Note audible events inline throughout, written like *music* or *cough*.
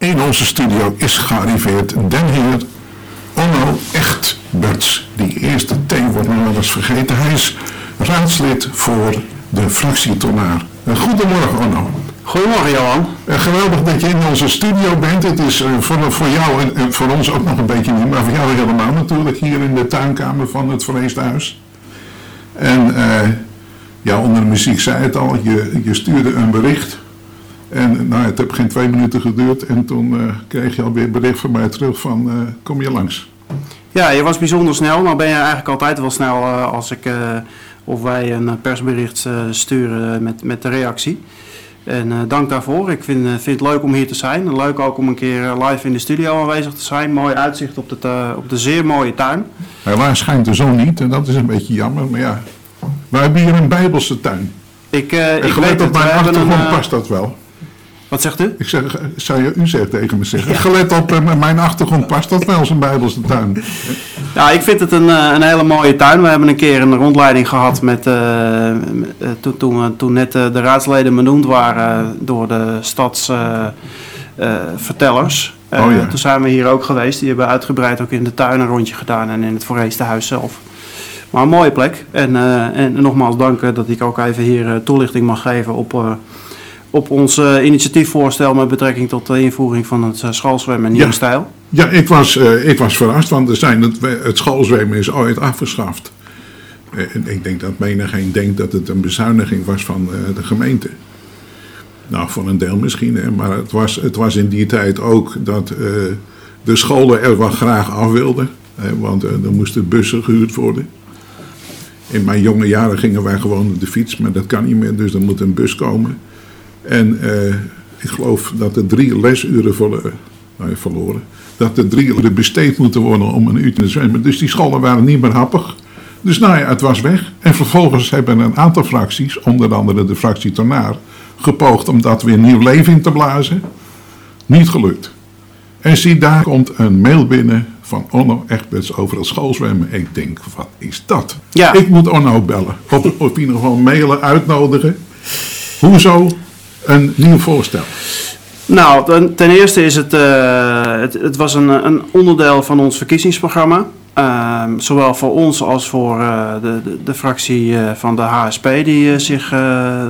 In onze studio is gearriveerd den heer Onno Echtberts. Die eerste T wordt nog wel eens vergeten. Hij is raadslid voor de fractie Tonaar. Goedemorgen Onno. Goedemorgen Johan. Eh, geweldig dat je in onze studio bent. Het is eh, voor, voor jou en voor ons ook nog een beetje nieuw, maar voor jou helemaal natuurlijk hier in de tuinkamer van het Vreeshuis. En eh, ja, onder de muziek zei het al, je, je stuurde een bericht. En nou, het heeft geen twee minuten geduurd en toen eh, kreeg je alweer bericht van mij terug van eh, kom je langs. Ja, je was bijzonder snel. Nou ben je eigenlijk altijd wel snel eh, als ik of wij een persbericht sturen met, met de reactie. En dank daarvoor. Ik vind, vind het leuk om hier te zijn. Leuk ook om een keer live in de studio aanwezig te zijn. Mooi uitzicht op de, op de zeer mooie tuin. Helaas schijnt de zon niet en dat is een beetje jammer, maar ja. We hebben hier een bijbelse tuin. Ik, eh, ik weet we mijn een, achtergrond eh, past dat wel. Wat zegt u? Ik zeg, zou je u zeggen tegen me zeggen? Gelet op eh, mijn achtergrond past dat wel, zo'n bijbelse tuin. Ja, ik vind het een, eh, een hele mooie tuin. We hebben een keer een rondleiding gehad met, eh, toen, toen, net de raadsleden benoemd waren door de stadsvertellers. Oh ja. Toen zijn we hier ook geweest. Die hebben uitgebreid ook in de tuin een rondje gedaan en in het Voorheestenhuis zelf. Maar een mooie plek. En, en nogmaals dank dat ik ook even hier toelichting mag geven op, op ons eh, initiatiefvoorstel met betrekking tot de invoering van het uh, schoolzwemmen en nieuwe Ja. stijl. Ja, ik was, eh, ik was verrast, want er zijn het, het schoolzwemmen is ooit afgeschaft. Eh, En ik denk dat menigeen denkt dat het een bezuiniging was van eh, de gemeente. Nou, voor een deel misschien, hè, maar het was, het was in die tijd ook dat eh, de scholen er wel graag af wilden. Hè, want eh, er moesten bussen gehuurd worden. In mijn jonge jaren gingen wij gewoon op de fiets, maar dat kan niet meer, dus er moet een bus komen. En eh, ik geloof dat er drie lesuren verlo- nou ja, verloren. Dat er drie uren besteed moeten worden om een uur te zwemmen. Dus die scholen waren niet meer happig. Dus nou ja, het was weg. En vervolgens hebben een aantal fracties, onder andere de fractie Tornaar, gepoogd om dat weer nieuw leven in te blazen. Niet gelukt. En zie, daar komt een mail binnen van Onno Egberts over het schoolzwemmen. Ik denk, wat is dat? Ja. Ik moet Onno bellen. Of, of in ieder geval mailen, uitnodigen. Hoezo een nieuw voorstel? Nou, ten, ten eerste is het, eh, het, het was een, een onderdeel van ons verkiezingsprogramma. Ehm, zowel voor ons als voor eh, de, de, de fractie eh, van de HSP die zich eh,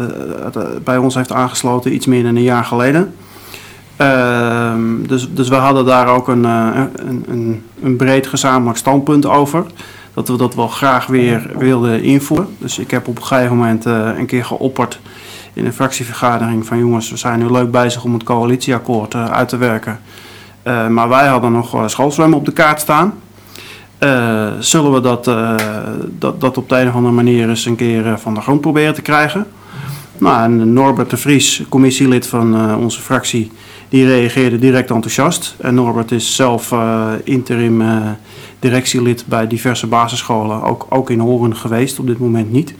bij ons heeft aangesloten iets meer dan een jaar geleden. Ehm, dus, dus we hadden daar ook een, eh, een, een, een breed gezamenlijk standpunt over. Dat we dat wel graag weer wilden invoeren. Dus ik heb op een gegeven moment eh, een keer geopperd in een fractievergadering van jongens, we zijn nu leuk bezig om het coalitieakkoord eh, uit te werken. Eh, maar wij hadden nog eh, schoolzwemmen op de kaart staan. Zullen we dat, dat, dat op de een of andere manier eens een keer van de grond proberen te krijgen? Nou, Norbert de Vries, commissielid van onze fractie, die reageerde direct enthousiast. En Norbert is zelf interim directielid bij diverse basisscholen, ook, ook in Horen geweest, op dit moment niet.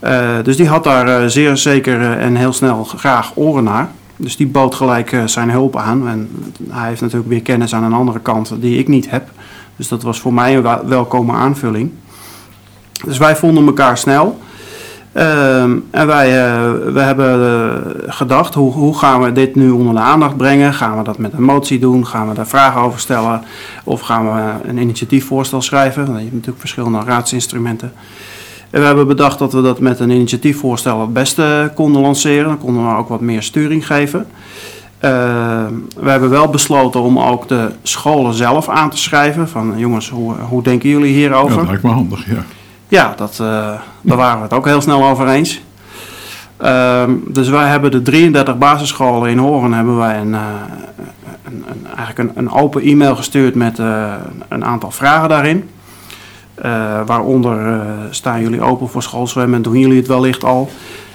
Eh, dus die had daar eh, zeer zeker eh, en heel snel graag oren naar. Dus die bood gelijk zijn hulp aan. En hij heeft natuurlijk weer kennis aan een andere kant die ik niet heb. Dus dat was voor mij een welkome aanvulling. Dus wij vonden elkaar snel. Ehm, en wij, we hebben gedacht, hoe, hoe gaan we dit nu onder de aandacht brengen? Gaan we dat met een motie doen? Gaan we daar vragen over stellen? Of gaan we een initiatiefvoorstel schrijven? Je hebt natuurlijk verschillende raadsinstrumenten. En we hebben bedacht dat we dat met een initiatiefvoorstel het beste konden lanceren. Dan konden we ook wat meer sturing geven. Eh, we hebben wel besloten om ook de scholen zelf aan te schrijven. Van jongens, hoe, hoe denken jullie Ja, hierover? dat lijkt me handig, ja. Ja, dat, eh, daar waren we het ook heel snel over eens. Ehm, dus wij hebben de 33 basisscholen in Horen hebben wij een, eh, een, een, eigenlijk een, een open e-mail gestuurd met eh, een aantal vragen daarin. Eh, waaronder eh, staan jullie open voor schoolzwemmen? Doen jullie het wellicht al?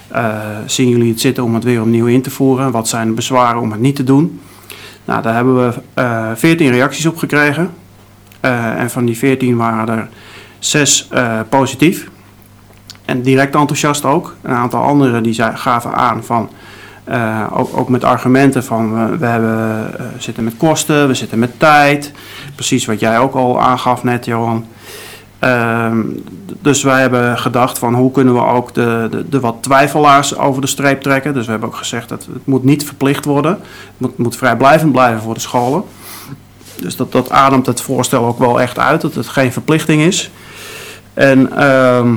Eh, zien jullie het zitten om het weer opnieuw in te voeren? Wat zijn de bezwaren om het niet te doen? Nou, daar hebben we eh 14 reacties op gekregen. En van die 14 waren er zes eh, positief. En direct enthousiast ook. Een aantal anderen die gaven aan van... ook, ook met argumenten van we, hebben, zitten met kosten, we zitten met tijd. Precies wat jij ook al aangaf net, Johan. Ehm, dus wij hebben gedacht van hoe kunnen we ook de, de, de, wat twijfelaars over de streep trekken. Dus we hebben ook gezegd dat het moet niet verplicht worden. Het moet, vrijblijvend blijven voor de scholen. Dus dat, dat ademt het voorstel ook wel echt uit, dat het geen verplichting is. En ehm,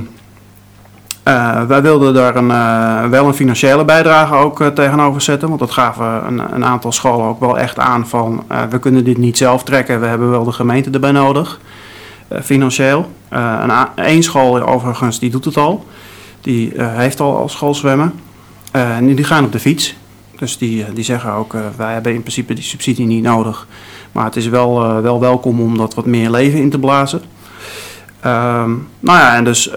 eh, wij wilden daar een, eh, wel een financiële bijdrage ook uh, tegenover zetten. Want dat gaven een, een, aantal scholen ook wel echt aan van we kunnen dit niet zelf trekken. We hebben wel de gemeente erbij nodig, financieel. een, een school overigens, die doet het al. Die heeft al, al schoolzwemmen. en die gaan op de fiets. Dus die, die zeggen ook, wij hebben in principe die subsidie niet nodig. Maar het is wel, wel welkom om dat wat meer leven in te blazen. Ehm, nou ja, en dus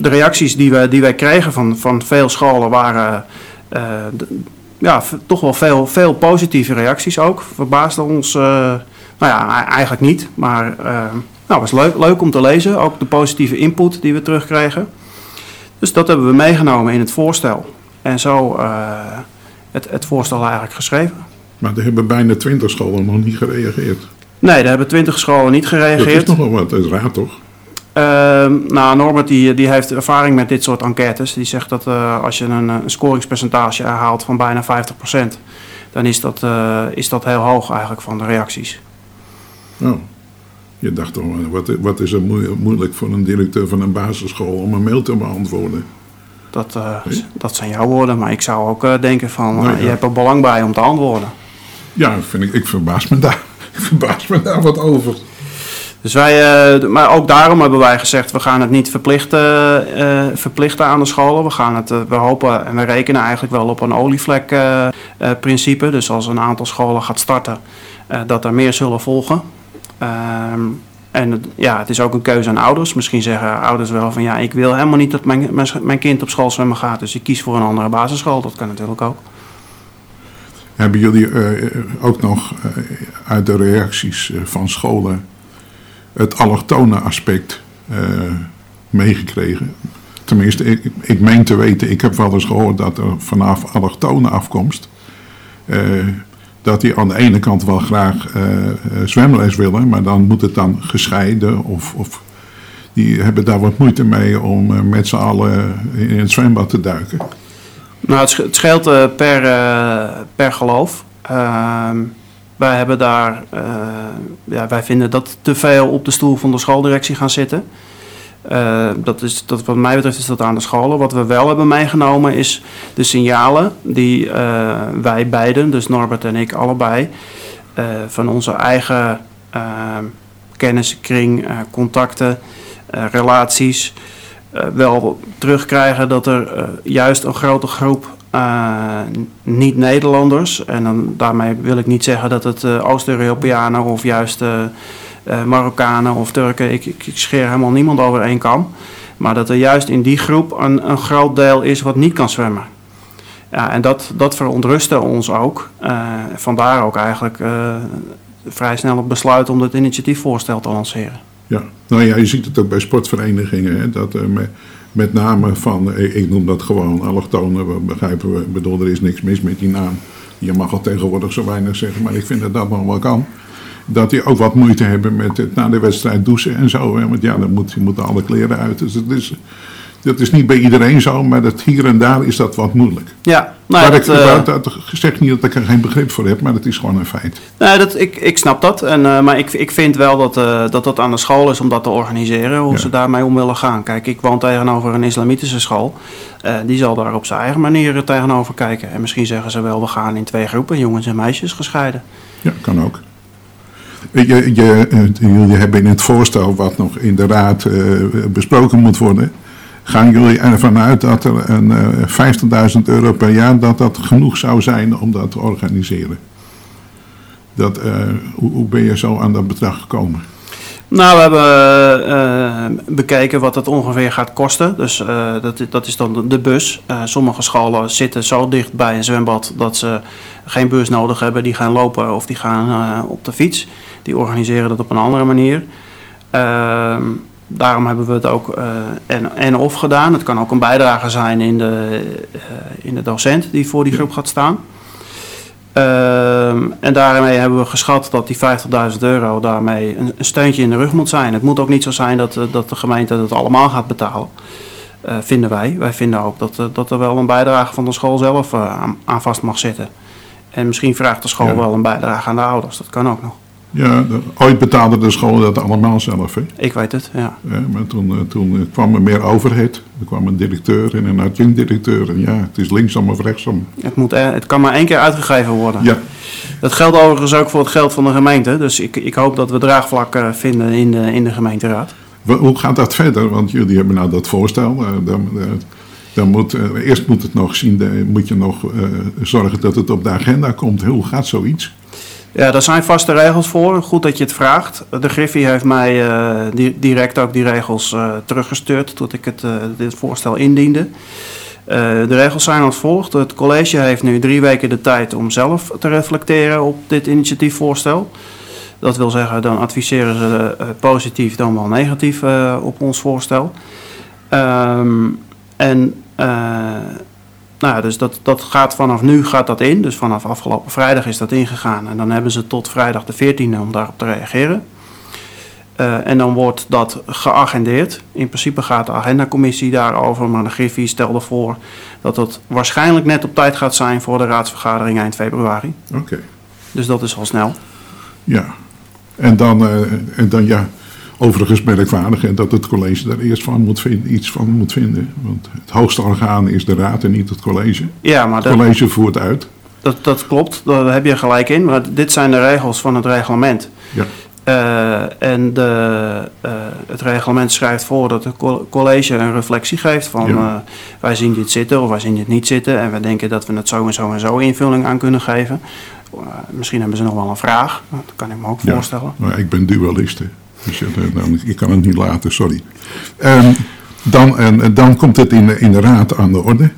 de reacties die, we, die wij kregen van, van veel scholen waren uh, ja, toch wel veel, veel positieve reacties ook. Verbaasde ons, uh, nou ja, eigenlijk niet. Maar uh, nou, was leuk, leuk om te lezen. Ook de positieve input die we terugkregen. Dus dat hebben we meegenomen in het voorstel. En zo het, het voorstel eigenlijk geschreven. Maar er hebben bijna twintig scholen nog niet gereageerd. Nee, daar hebben twintig scholen niet gereageerd. Dat is nog wel wat, dat is raar toch? Uh, nou, Norbert die, die heeft ervaring met dit soort enquêtes. Die zegt dat uh, als je een, een, scoringspercentage haalt van bijna 50%, dan is dat, uh, is dat heel hoog eigenlijk van de reacties. Oh, je dacht toch, wat, wat is er moeilijk voor een directeur van een basisschool om een mail te beantwoorden? Dat, dat zijn jouw woorden, maar ik zou ook denken van, nou, ja. je hebt er belang bij om te antwoorden. Ja, vind ik, ik verbaas me daar, *laughs* ik verbaas me daar wat over. Dus wij, uh, maar ook daarom hebben wij gezegd, we gaan het niet verplichten, verplichten aan de scholen. We, gaan het, uh, we hopen en we rekenen eigenlijk wel op een olievlek principe. Dus als een aantal scholen gaat starten, dat er meer zullen volgen. Ehm, en het, ja, het is ook een keuze aan ouders. Misschien zeggen ouders wel van ja, ik wil helemaal niet dat mijn, mijn, mijn kind op school zwemmen gaat. Dus ik kies voor een andere basisschool. Dat kan natuurlijk ook. Hebben jullie ook nog uit de reacties van scholen het allochtone aspect uh, meegekregen. Tenminste, ik, ik meen te weten, ik heb wel eens gehoord dat er vanaf allochtone afkomst, uh, dat die aan de ene kant wel graag uh, zwemles willen, maar dan moet het dan gescheiden of, of die hebben daar wat moeite mee om met z'n allen in het zwembad te duiken. Nou, het scheelt per, per geloof. Ehm, wij hebben daar, uh, ja, wij vinden dat te veel op de stoel van de schooldirectie gaan zitten. Uh, dat is, dat, wat mij betreft is dat aan de scholen. Wat we wel hebben meegenomen is de signalen die uh, wij beiden, dus Norbert en ik allebei, van onze eigen kenniskring, contacten, relaties, wel terugkrijgen dat er juist een grote groep uh, niet-Nederlanders. En dan, daarmee wil ik niet zeggen dat het uh, Oost-Europeanen of juist Marokkanen of Turken, ik, ik, ik, scheer helemaal niemand over één. Maar dat er juist in die groep een, een groot deel is wat niet kan zwemmen. Ja, en dat, dat verontrustte ons ook. vandaar ook eigenlijk vrij snel het besluit om het initiatiefvoorstel te lanceren. Ja, nou ja, je ziet het ook bij sportverenigingen. Hè, dat met, name van, ik noem dat gewoon allochtonen, begrijpen we, bedoel, er is niks mis met die naam. Je mag al tegenwoordig zo weinig zeggen, maar ik vind dat dat nog wel kan. Dat die ook wat moeite hebben met na de wedstrijd douchen en zo. Hè? Want ja, dan moet, je moet alle kleren uit. Dus het is, dat is niet bij iedereen zo, maar dat hier en daar is dat wat moeilijk. Ja, nou, maar dat, ik, uh, dat, zeg niet dat ik er geen begrip voor heb, maar dat is gewoon een feit. Nee, dat, ik, ik snap dat. En, uh, maar ik, ik vind wel dat, uh, dat dat aan de school is om dat te organiseren, hoe ja. ze daarmee om willen gaan. Kijk, ik woon tegenover een islamitische school. die zal daar op zijn eigen manier tegenover kijken. En misschien zeggen ze wel, we gaan in twee groepen, jongens en meisjes, gescheiden. Ja, kan ook. Je, je, jullie hebben in het voorstel wat nog in de raad besproken moet worden gaan jullie ervan uit dat er een uh, 50.000 euro per jaar dat dat genoeg zou zijn om dat te organiseren? Dat, uh, hoe, hoe, ben je zo aan dat bedrag gekomen? Nou, we hebben uh, bekeken wat het ongeveer gaat kosten. Dus dat, dat is dan de bus. sommige scholen zitten zo dicht bij een zwembad dat ze geen bus nodig hebben. Die gaan lopen of die gaan op de fiets. Die organiseren dat op een andere manier. Ehm, daarom hebben we het ook uh, en, en of gedaan. Het kan ook een bijdrage zijn in de, uh, in de docent die voor die groep gaat staan. Uh, en daarmee hebben we geschat dat die 50.000 euro daarmee een, een, steuntje in de rug moet zijn. Het moet ook niet zo zijn dat, dat de gemeente het allemaal gaat betalen. Uh, vinden wij. Wij vinden ook dat, dat er wel een bijdrage van de school zelf aan, aan, vast mag zitten. En misschien vraagt de school wel een bijdrage aan de ouders. Dat kan ook nog. Ja, ooit betaalde de school dat allemaal zelf. Hè? Ik weet het, ja. ja maar toen, eh, toen kwam er meer overheid. Er kwam een directeur en een adjunct-directeur. En ja, het is linksom of rechtsom. Het, moet, het kan maar één keer uitgegeven worden. Ja. Dat geldt overigens ook voor het geld van de gemeente. Dus ik, ik hoop dat we draagvlak eh, vinden in de, in de gemeenteraad. Hoe gaat dat verder? Want jullie hebben nou dat voorstel. Dan, dan moet, eerst moet, het nog zien, moet je nog zorgen dat het op de agenda komt. Hoe gaat zoiets? Ja, daar zijn vaste regels voor. Goed dat je het vraagt. De Griffie heeft mij uh, direct ook die regels uh, teruggestuurd toen ik het, uh, dit voorstel indiende. de regels zijn als volgt. Het college heeft nu drie weken de tijd om zelf te reflecteren op dit initiatiefvoorstel. Dat wil zeggen, dan adviseren ze positief dan wel negatief op ons voorstel. Um, en nou, dus dat, dat gaat vanaf nu gaat dat in. Dus vanaf afgelopen vrijdag is dat ingegaan. En dan hebben ze tot vrijdag de 14e om daarop te reageren. Uh, en dan wordt dat geagendeerd. In principe gaat de agendacommissie daarover, maar de Griffie stelde voor dat het waarschijnlijk net op tijd gaat zijn voor de raadsvergadering eind februari. Oké. Dus dat is al snel. Ja. En dan, uh, en dan ja, Overigens merkwaardig en dat het college daar eerst van moet vinden, iets van moet vinden. Want het hoogste orgaan is de raad en niet het college. Ja, maar het college voert uit. Dat, dat klopt, daar heb je gelijk in. Maar dit zijn de regels van het reglement. Ja. Uh, en de, uh, het reglement schrijft voor dat het college een reflectie geeft van ja. uh, wij zien dit zitten of wij zien dit niet zitten en we denken dat we het zo en zo en zo invulling aan kunnen geven. misschien hebben ze nog wel een vraag, dat kan ik me ook ja. voorstellen. Maar ik ben dualiste. Dus dan, ik kan het niet laten, sorry. Um, dan, en, dan komt het in de, in de raad aan de orde.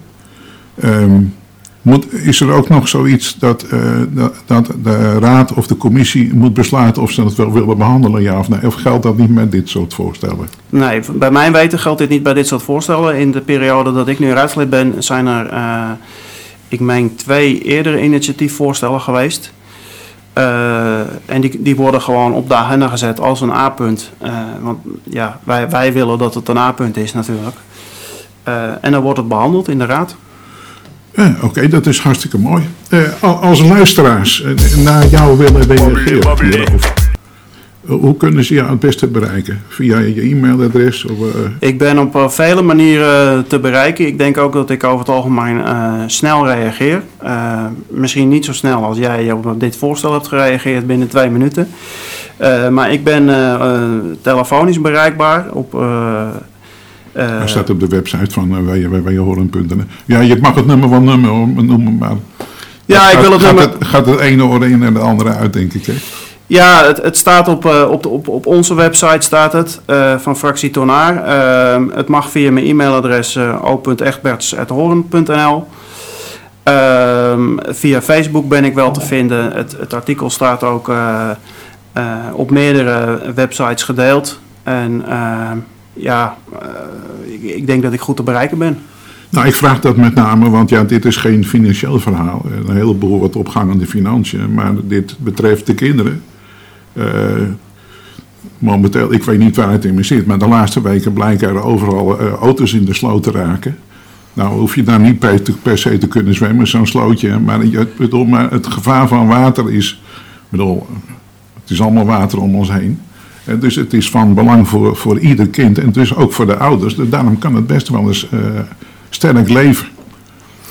Um, moet, is er ook nog zoiets dat, uh, dat, dat, de raad of de commissie moet besluiten of ze het wel willen behandelen, ja of nee? Of geldt dat niet met dit soort voorstellen? Nee, bij mijn weten geldt dit niet bij dit soort voorstellen. In de periode dat ik nu raadslid ben, zijn er, uh, ik meen, twee eerdere initiatiefvoorstellen geweest. Uh, en die, die worden gewoon op de agenda gezet als een A-punt. Uh, want ja, wij, wij willen dat het een A-punt is natuurlijk. Uh, en dan wordt het behandeld in de raad. Oké, okay, dat is hartstikke mooi. als luisteraars naar jou willen reageren. Hoe kunnen ze jou het beste bereiken? Via je e-mailadres? Of, uh... Ik ben op uh, vele manieren te bereiken. Ik denk ook dat ik over het algemeen uh, snel reageer. misschien niet zo snel als jij op dit voorstel hebt gereageerd binnen twee minuten. maar ik ben telefonisch bereikbaar op... Hij staat op de website van www.horen.nl. Ja, je mag het nummer wel nummer noemen, maar... Ja, ik wil het gaat nummer... Het, gaat het ene oor in en de andere uit, denk ik, hè? Ja, het, het staat op, uh, op, de, op, op onze website staat het, uh, van fractie Tonaar. Uh, het mag via mijn e-mailadres o.egberts.horen.nl. Ehm, via Facebook ben ik wel te vinden. Het, het artikel staat ook op meerdere websites gedeeld. En ehm, ja, ik, denk dat ik goed te bereiken ben. Nou, ik vraag dat met name, want ja, dit is geen financieel verhaal. Een heleboel wat opgangende financiën, maar dit betreft de kinderen. Uh, momenteel, ik weet niet waar het in me zit, maar de laatste weken blijken er overal uh, auto's in de sloot te raken. Nou, hoef je daar niet per, se te kunnen zwemmen, zo'n slootje. Maar, maar het gevaar van water is. Bedoel, het is allemaal water om ons heen. Uh, dus het is van belang voor, voor ieder kind en dus ook voor de ouders. Dus daarom kan het best wel eens sterk leven.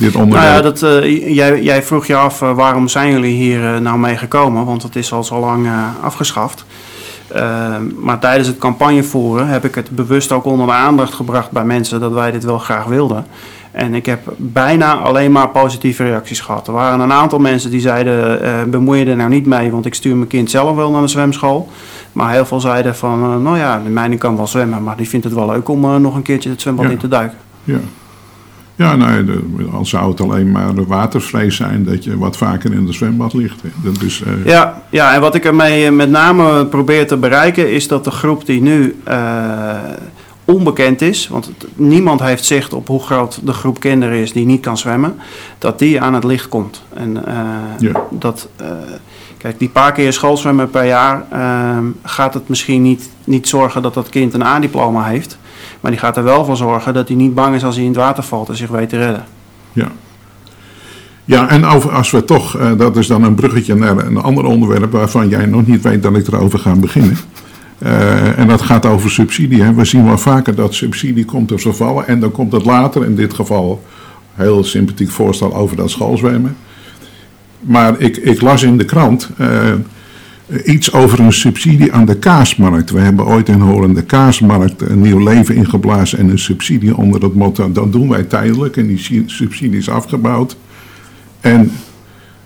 Dit onderwerp. Nou ja, dat, uh, jij, jij, vroeg je af uh, waarom zijn jullie hier uh, nou mee gekomen, want het is al zo lang afgeschaft. maar tijdens het campagnevoeren heb ik het bewust ook onder de aandacht gebracht bij mensen dat wij dit wel graag wilden. En ik heb bijna alleen maar positieve reacties gehad. Er waren een aantal mensen die zeiden: bemoei je er nou niet mee, want ik stuur mijn kind zelf wel naar de zwemschool. Maar heel veel zeiden van: nou ja, de mijne kan wel zwemmen, maar die vindt het wel leuk om nog een keertje het zwembad ja. in te duiken. Ja. Ja, nee, de, al zou het alleen maar de watervrees zijn dat je wat vaker in het zwembad ligt. Dat is, uh... ja, ja, en wat ik ermee met name probeer te bereiken is dat de groep die nu uh, onbekend is, want niemand heeft zicht op hoe groot de groep kinderen is die niet kan zwemmen, dat die aan het licht komt. En eh, Ja. dat, eh, kijk, die paar keer schoolzwemmen per jaar ehm, gaat het misschien niet, niet zorgen dat dat kind een A-diploma heeft, maar die gaat er wel voor zorgen dat hij niet bang is als hij in het water valt en zich weet te redden. Ja. Ja, en over, als we toch, eh, dat is dan een bruggetje naar een ander onderwerp waarvan jij nog niet weet dat ik erover ga beginnen. Eh, en dat gaat over subsidie. Hè. We zien wel vaker dat subsidie komt te vervallen en dan komt het later, in dit geval heel sympathiek voorstel over dat schoolzwemmen. Maar ik, ik las in de krant eh, iets over een subsidie aan de kaasmarkt. We hebben ooit in Horen de kaasmarkt een nieuw leven ingeblazen en een subsidie onder het motto, dat doen wij tijdelijk en die si- subsidie is afgebouwd. En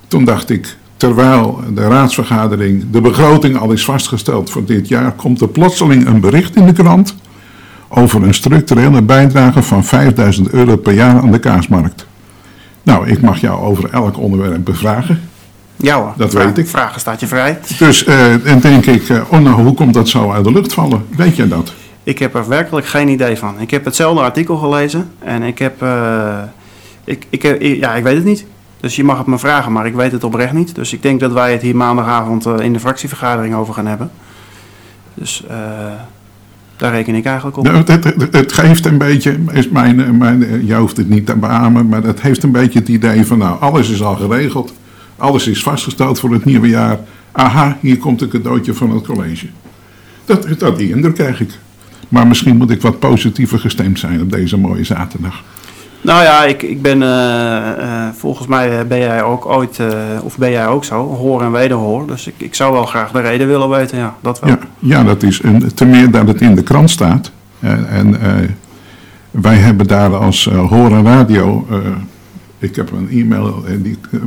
toen dacht ik, terwijl de raadsvergadering, de begroting al is vastgesteld voor dit jaar, komt er plotseling een bericht in de krant over een structurele bijdrage van 5000 euro per jaar aan de kaasmarkt. Nou, ik mag jou over elk onderwerp bevragen. Ja hoor, Dat Vra- weet ik. Vragen staat je vrij. Dus eh, en denk ik, oh nou, hoe komt dat zo uit de lucht vallen? Weet jij dat? Ik heb er werkelijk geen idee van. Ik heb hetzelfde artikel gelezen en ik heb. eh, ik, ik, ja, ik weet het niet. Dus je mag het me vragen, maar ik weet het oprecht niet. Dus ik denk dat wij het hier maandagavond in de fractievergadering over gaan hebben. Dus daar reken ik eigenlijk op. Nou, het, het, het geeft een beetje, is mijn, mijn, je hoeft het niet te beamen, maar het heeft een beetje het idee van, nou, alles is al geregeld. Alles is vastgesteld voor het nieuwe jaar. Aha, hier komt een cadeautje van het college. Dat, dat die indruk krijg ik. Maar misschien moet ik wat positiever gestemd zijn op deze mooie zaterdag. Nou ja, ik, ik ben. eh, eh, volgens mij eh, ben jij ook ooit. of ben jij ook zo? Hoor en wederhoor. Dus ik, ik zou wel graag de reden willen weten. Ja, dat wel. Ja, ja dat is een, ten meer dat het in de krant staat. En, en wij hebben daar als Horen Radio. Eh, ik heb een e-mail, en die eh,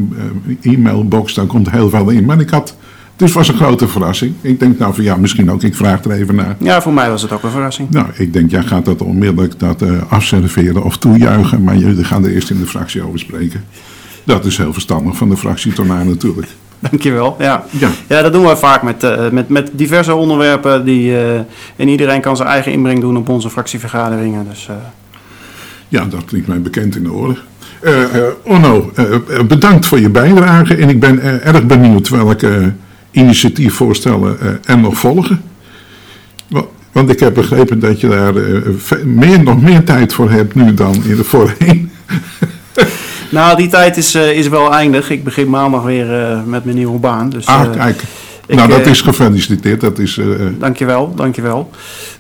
eh, e-mailbox, daar komt heel veel in. Maar ik had, dus het was een grote verrassing. Ik denk nou van ja, misschien ook, ik vraag er even naar. Ja, voor mij was het ook een verrassing. Nou, ik denk, jij gaat dat onmiddellijk dat, eh, afserveren of toejuichen. Maar jullie gaan er eerst in de fractie over spreken. Dat is heel verstandig van de fractie Tornaar natuurlijk. *laughs* Dankjewel. Ja. Ja, Ja, dat doen we vaak met, eh, met, met diverse onderwerpen. Die, eh, en iedereen kan zijn eigen inbreng doen op onze fractievergaderingen. Dus eh, Ja, dat klinkt mij bekend in de oren. Eh, Onno, eh, bedankt voor je bijdrage. En ik ben erg benieuwd welke initiatiefvoorstellen er nog volgen. Wa- Want ik heb begrepen dat je daar meer, nog meer tijd voor hebt nu dan in de voorheen. *laughs* nou, die tijd is, is wel eindig. Ik begin maandag weer met mijn nieuwe baan. Dus, Ah, kijk. Ik, nou, dat eh, is gefeliciteerd. Dat is, eh, Dankjewel, dankjewel.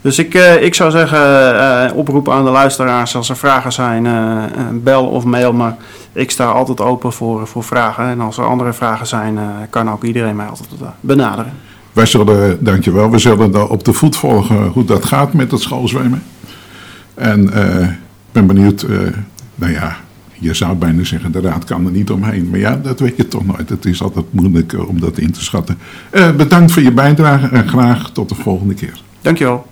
Dus ik, ik zou zeggen, eh oproepen aan de luisteraars als er vragen zijn, bel of mail me. Ik sta altijd open voor, voor vragen. En als er andere vragen zijn, kan ook iedereen mij altijd benaderen. wij zullen, dankjewel, we zullen daar op de voet volgen hoe dat gaat met het schoolzwemmen. En ik ben benieuwd, nou ja, je zou bijna zeggen, de raad kan er niet omheen. Maar ja, dat weet je toch nooit. Het is altijd moeilijk eh, om dat in te schatten. Eh, bedankt voor je bijdrage en graag tot de volgende keer. Dankjewel.